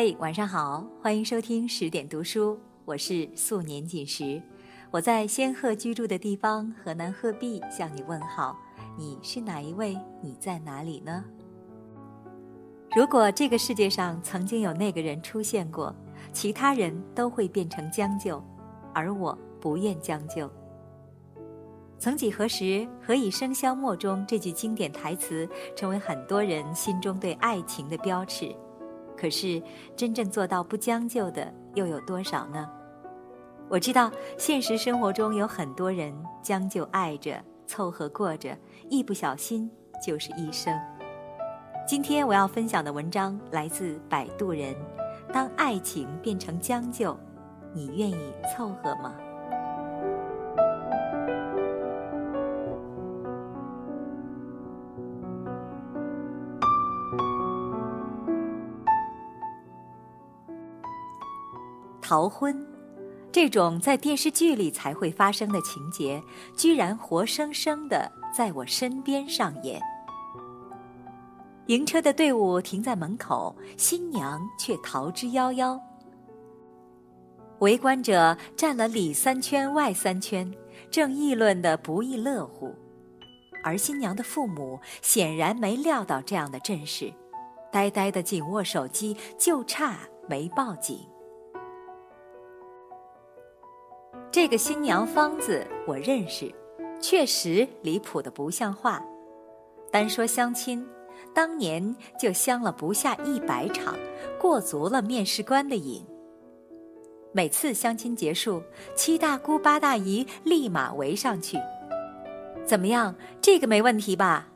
嘿，晚上好，欢迎收听十点读书，我是素年锦时，我在仙鹤居住的地方河南鹤壁向你问好。你是哪一位？你在哪里呢？如果这个世界上曾经有那个人出现过，其他人都会变成将就，而我不愿将就。曾几何时，“何以笙箫默”中这句经典台词成为很多人心中对爱情的标尺。可是，真正做到不将就的又有多少呢？我知道，现实生活中有很多人将就爱着、凑合过着，一不小心就是一生。今天我要分享的文章来自摆渡人。当爱情变成将就，你愿意凑合吗？逃婚，这种在电视剧里才会发生的情节，居然活生生的在我身边上演。迎车的队伍停在门口，新娘却逃之夭夭。围观者站了里三圈外三圈，正议论的不亦乐乎。而新娘的父母显然没料到这样的阵势，呆呆的紧握手机，就差没报警。这个新娘方子我认识，确实离谱的不像话。单说相亲，当年就相了不下一百场，过足了面试官的瘾。每次相亲结束，七大姑八大姨立马围上去：“怎么样，这个没问题吧？”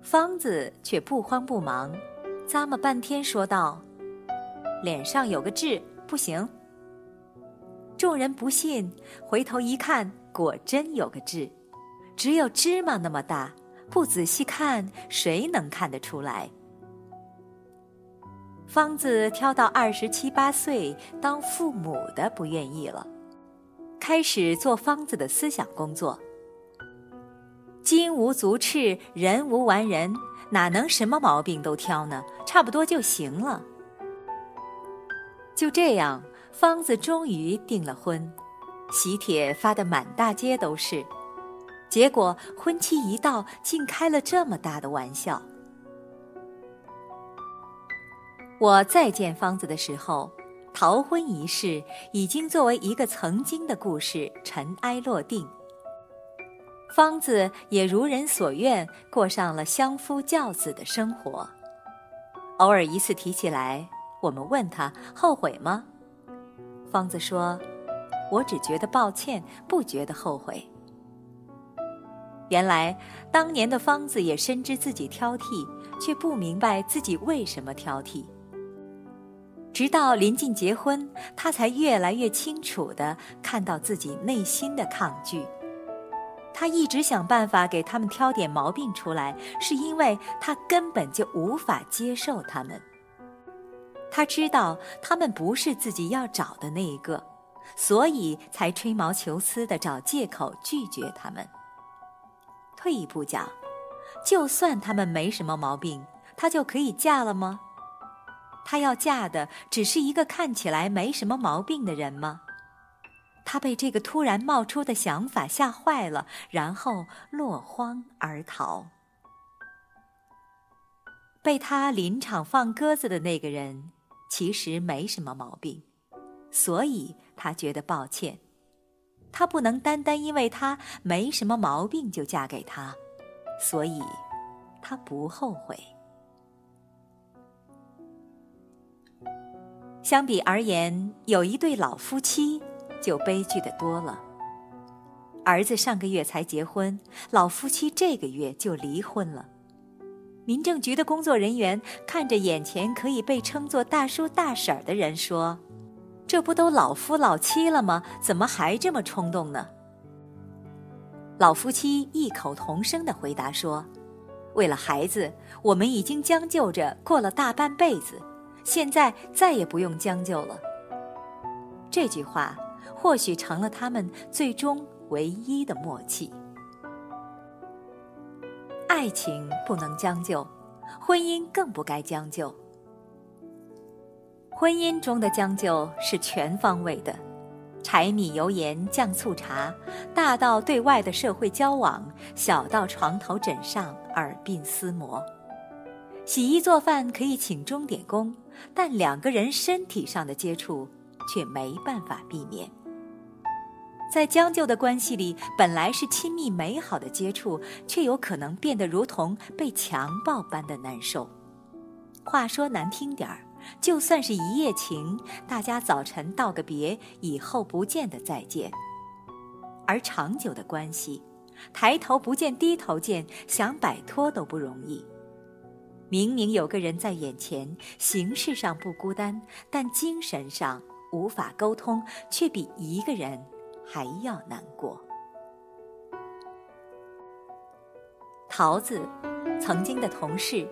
方子却不慌不忙，咂摸半天说道：“脸上有个痣，不行。”众人不信，回头一看，果真有个痣，只有芝麻那么大。不仔细看，谁能看得出来？方子挑到二十七八岁当父母的不愿意了，开始做方子的思想工作。金无足赤，人无完人，哪能什么毛病都挑呢？差不多就行了。就这样。方子终于订了婚，喜帖发得满大街都是，结果婚期一到，竟开了这么大的玩笑。我再见方子的时候，逃婚一事已经作为一个曾经的故事尘埃落定，方子也如人所愿过上了相夫教子的生活。偶尔一次提起来，我们问他后悔吗？方子说：“我只觉得抱歉，不觉得后悔。”原来当年的方子也深知自己挑剔，却不明白自己为什么挑剔。直到临近结婚，他才越来越清楚的看到自己内心的抗拒。他一直想办法给他们挑点毛病出来，是因为他根本就无法接受他们。他知道他们不是自己要找的那一个，所以才吹毛求疵的找借口拒绝他们。退一步讲，就算他们没什么毛病，他就可以嫁了吗？他要嫁的只是一个看起来没什么毛病的人吗？他被这个突然冒出的想法吓坏了，然后落荒而逃。被他临场放鸽子的那个人。其实没什么毛病，所以他觉得抱歉。他不能单单因为他没什么毛病就嫁给他，所以他不后悔。相比而言，有一对老夫妻就悲剧的多了。儿子上个月才结婚，老夫妻这个月就离婚了。民政局的工作人员看着眼前可以被称作大叔大婶儿的人说：“这不都老夫老妻了吗？怎么还这么冲动呢？”老夫妻异口同声的回答说：“为了孩子，我们已经将就着过了大半辈子，现在再也不用将就了。”这句话或许成了他们最终唯一的默契。爱情不能将就，婚姻更不该将就。婚姻中的将就，是全方位的，柴米油盐酱醋茶，大到对外的社会交往，小到床头枕上耳鬓厮磨。洗衣做饭可以请钟点工，但两个人身体上的接触却没办法避免。在将就的关系里，本来是亲密美好的接触，却有可能变得如同被强暴般的难受。话说难听点儿，就算是一夜情，大家早晨道个别，以后不见的再见。而长久的关系，抬头不见低头见，想摆脱都不容易。明明有个人在眼前，形式上不孤单，但精神上无法沟通，却比一个人还要难过。桃子，曾经的同事，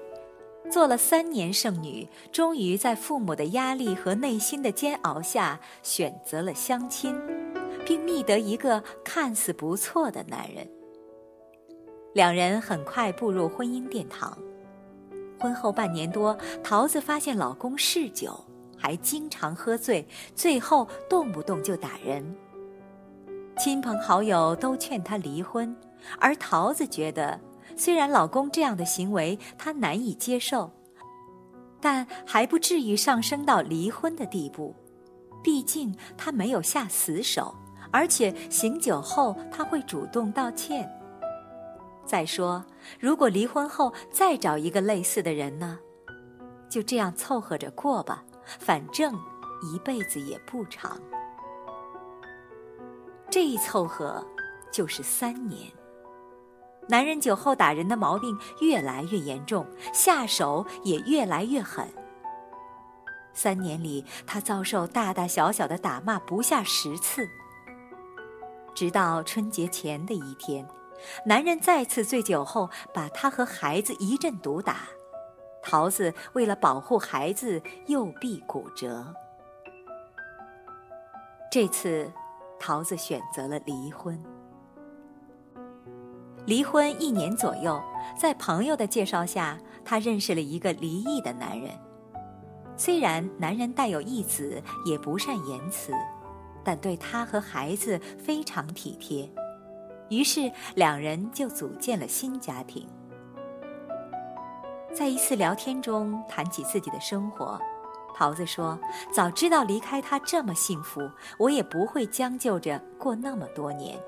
做了三年剩女，终于在父母的压力和内心的煎熬下，选择了相亲，并觅得一个看似不错的男人。两人很快步入婚姻殿堂。婚后半年多，桃子发现老公嗜酒，还经常喝醉，最后动不动就打人。亲朋好友都劝她离婚，而桃子觉得，虽然老公这样的行为她难以接受，但还不至于上升到离婚的地步。毕竟他没有下死手，而且醒酒后他会主动道歉。再说，如果离婚后再找一个类似的人呢？就这样凑合着过吧，反正一辈子也不长。这一凑合就是三年。男人酒后打人的毛病越来越严重，下手也越来越狠。三年里，他遭受大大小小的打骂不下十次，直到春节前的一天。男人再次醉酒后，把他和孩子一阵毒打，桃子为了保护孩子，右臂骨折。这次，桃子选择了离婚。离婚一年左右，在朋友的介绍下，她认识了一个离异的男人。虽然男人带有义子，也不善言辞，但对她和孩子非常体贴。于是两人就组建了新家庭。在一次聊天中谈起自己的生活，桃子说：“早知道离开他这么幸福，我也不会将就着过那么多年。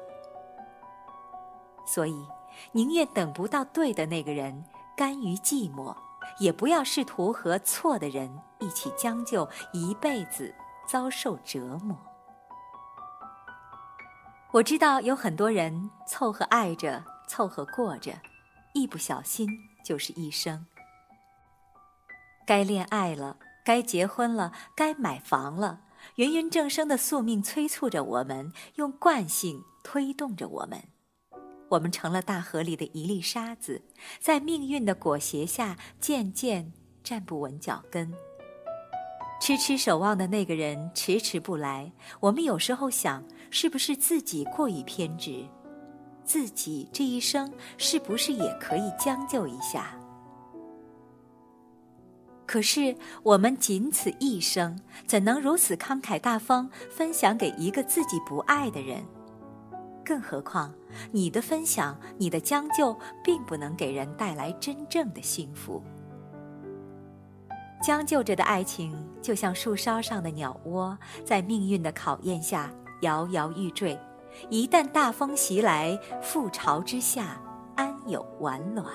所以，宁愿等不到对的那个人，甘于寂寞，也不要试图和错的人一起将就一辈子，遭受折磨。”我知道有很多人凑合爱着，凑合过着，一不小心就是一生。该恋爱了，该结婚了，该买房了，芸芸众生的宿命催促着我们，用惯性推动着我们。我们成了大河里的一粒沙子，在命运的裹挟下，渐渐站不稳脚跟。痴痴守望的那个人迟迟不来，我们有时候想，是不是自己过于偏执？自己这一生是不是也可以将就一下？可是我们仅此一生，怎能如此慷慨大方分享给一个自己不爱的人？更何况，你的分享，你的将就，并不能给人带来真正的幸福。将就着的爱情，就像树梢上的鸟窝，在命运的考验下摇摇欲坠。一旦大风袭来，覆巢之下，安有完卵？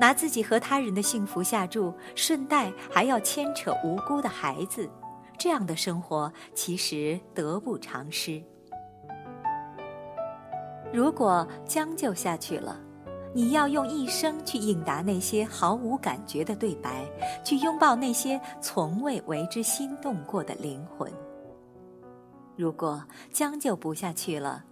拿自己和他人的幸福下注，顺带还要牵扯无辜的孩子，这样的生活其实得不偿失。如果将就下去了，你要用一生去应答那些毫无感觉的对白，去拥抱那些从未为之心动过的灵魂。如果将就不下去了，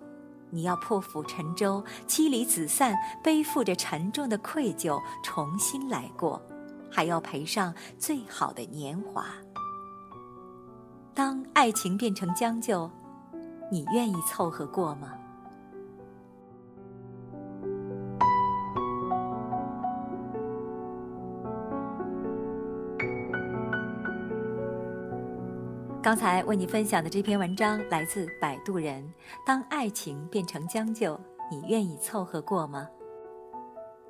你要破釜沉舟、妻离子散，背负着沉重的愧疚重新来过，还要赔上最好的年华。当爱情变成将就，你愿意凑合过吗？刚才为你分享的这篇文章来自摆渡人。当爱情变成将就，你愿意凑合过吗？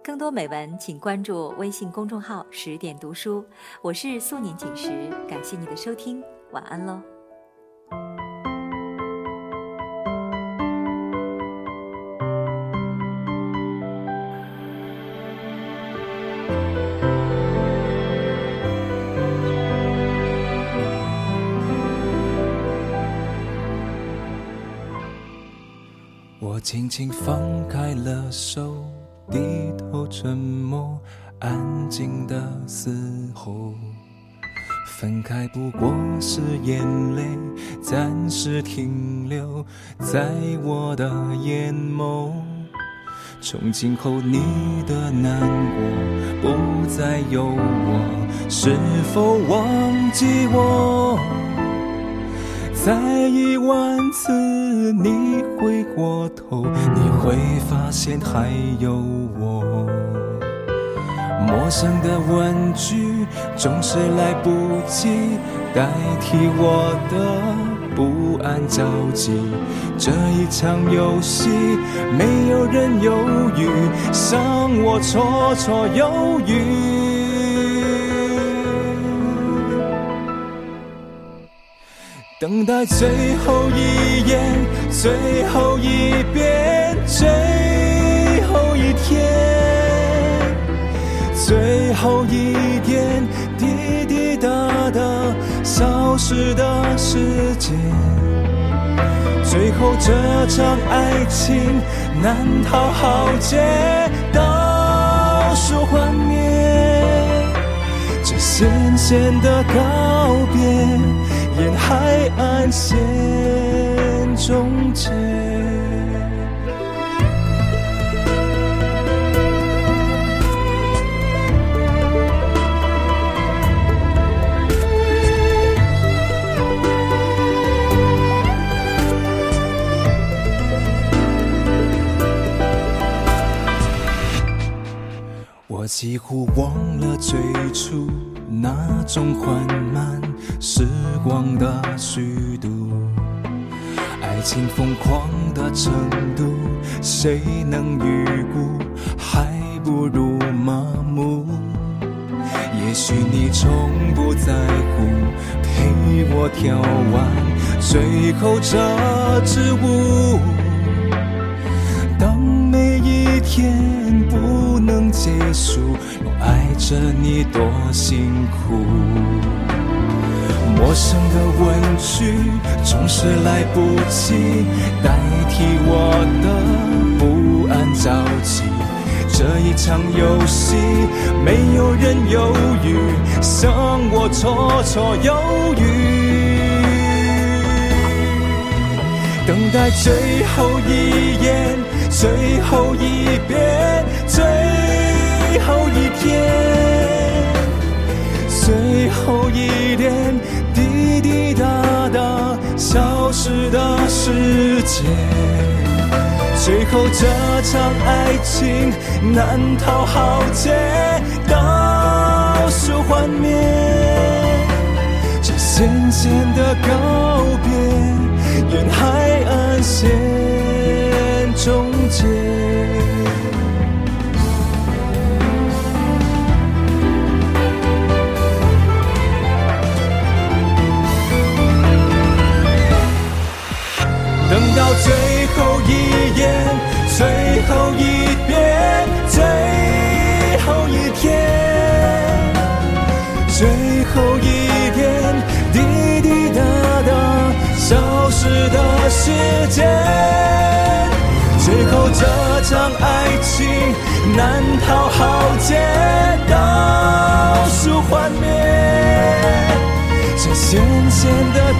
更多美文，请关注微信公众号“十点读书”。我是素年锦时，感谢你的收听，晚安喽。轻轻放开了手，低头沉默，安静的嘶吼。分开不过是眼泪暂时停留在我的眼眸。从今后你的难过不再有我，是否忘记我？再一万次你回过头，你会发现还有我。陌生的问句总是来不及代替我的不安着急。这一场游戏，没有人犹豫，伤我绰绰有余。等待最后一眼，最后一遍，最后一天，最后一点滴滴答答消失的时间。最后这场爱情难逃浩劫，倒数幻灭，这咸咸的告别。沿海岸线终结。我几乎忘了最初那种缓慢。时光的虚度，爱情疯狂的程度，谁能预估？还不如麻木。也许你从不在乎，陪我跳完最后这支舞。当每一天不能结束，我爱着你多辛苦。陌生的问句总是来不及代替我的不安着急。这一场游戏，没有人犹豫，让我绰绰有余。等待最后一眼，最后一遍，最后一天，最后一点。滴滴答答消失的世界，最后这场爱情难逃浩劫，倒数幻灭，这咸咸的告别，沿海岸线终结。到最后一眼，最后一遍，最后一天，最后一点滴滴答答消失的时间，最后这场爱情难逃浩劫，倒数幻灭，这咸咸的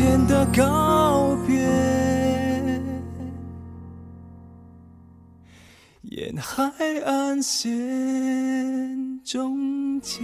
咸咸的告别，沿海岸线终结。